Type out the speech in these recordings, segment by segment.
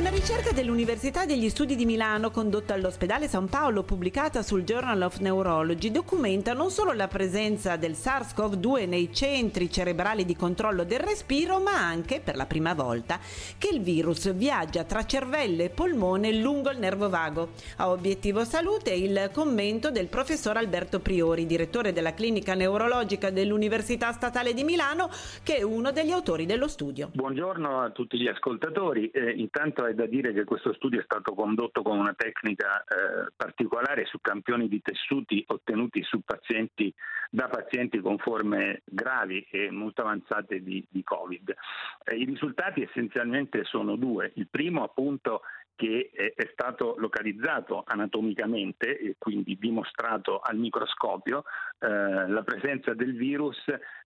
Una ricerca dell'Università degli Studi di Milano condotta all'ospedale San Paolo, pubblicata sul Journal of Neurology, documenta non solo la presenza del SARS-CoV-2 nei centri cerebrali di controllo del respiro, ma anche, per la prima volta, che il virus viaggia tra cervello e polmone lungo il nervo vago. A obiettivo salute il commento del professor Alberto Priori, direttore della clinica neurologica dell'Università Statale di Milano, che è uno degli autori dello studio. Buongiorno a tutti gli ascoltatori. Eh, intanto questo è da dire che questo studio è stato condotto con una tecnica eh, particolare su campioni di tessuti ottenuti pazienti, da pazienti con forme gravi e molto avanzate di, di Covid. Eh, I risultati essenzialmente sono due. Il primo appunto che è stato localizzato anatomicamente e quindi dimostrato al microscopio eh, la presenza del virus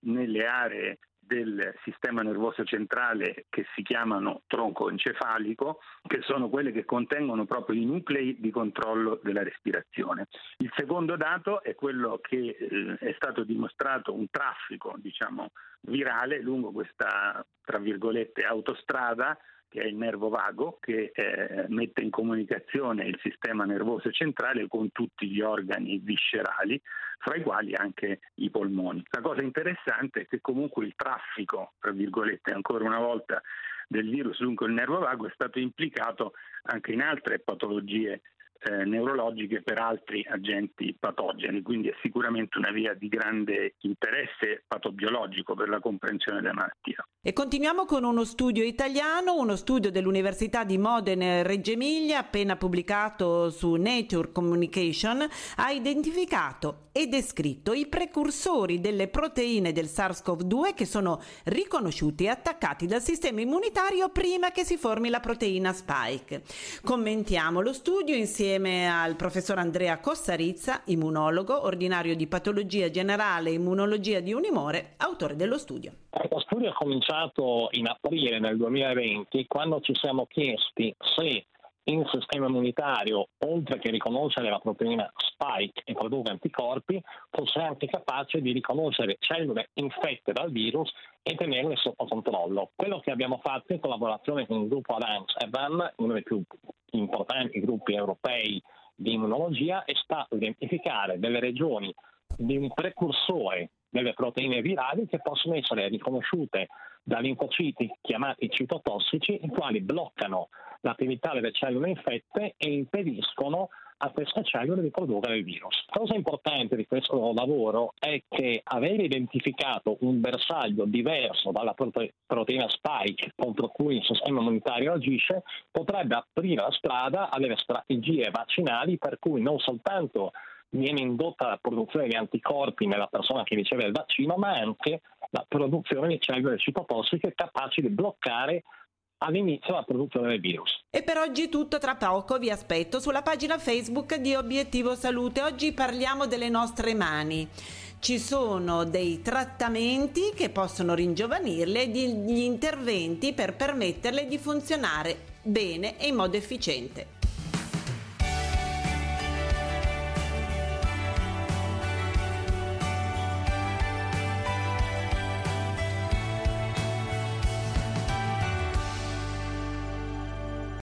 nelle aree del sistema nervoso centrale che si chiamano tronco encefalico, che sono quelle che contengono proprio i nuclei di controllo della respirazione. Il secondo dato è quello che eh, è stato dimostrato un traffico, diciamo, virale lungo questa, tra virgolette, autostrada che è il nervo vago, che eh, mette in comunicazione il sistema nervoso centrale con tutti gli organi viscerali, fra i quali anche i polmoni. La cosa interessante è che comunque il traffico, tra virgolette, ancora una volta, del virus lungo il nervo vago è stato implicato anche in altre patologie eh, neurologiche per altri agenti patogeni, quindi è sicuramente una via di grande interesse patobiologico per la comprensione della malattia. E continuiamo con uno studio italiano, uno studio dell'Università di Modena Reggio Emilia, appena pubblicato su Nature Communication, ha identificato e descritto i precursori delle proteine del SARS-CoV-2 che sono riconosciuti e attaccati dal sistema immunitario prima che si formi la proteina spike. Commentiamo lo studio insieme insieme al professor Andrea Cossarizza, immunologo, ordinario di patologia generale e immunologia di Unimore, autore dello studio. Lo studio è cominciato in aprile del 2020 quando ci siamo chiesti se il sistema immunitario, oltre che riconoscere la proteina spike e produrre anticorpi, fosse anche capace di riconoscere cellule infette dal virus e tenerle sotto controllo. Quello che abbiamo fatto in collaborazione con il gruppo Adams Evan, uno dei più importanti gruppi europei di immunologia, è stato identificare delle regioni di un precursore delle proteine virali che possono essere riconosciute da linfociti chiamati citotossici, i quali bloccano l'attività delle cellule infette e impediscono a queste cellule di produrre il virus. La cosa importante di questo lavoro è che aver identificato un bersaglio diverso dalla prote- proteina spike contro cui il sistema immunitario agisce potrebbe aprire la strada a delle strategie vaccinali per cui non soltanto viene indotta la produzione di anticorpi nella persona che riceve il vaccino, ma anche la produzione di cellule citotossiche capaci di bloccare all'inizio la produzione del virus. E per oggi tutto, tra poco vi aspetto sulla pagina Facebook di Obiettivo Salute. Oggi parliamo delle nostre mani. Ci sono dei trattamenti che possono ringiovanirle e degli interventi per permetterle di funzionare bene e in modo efficiente.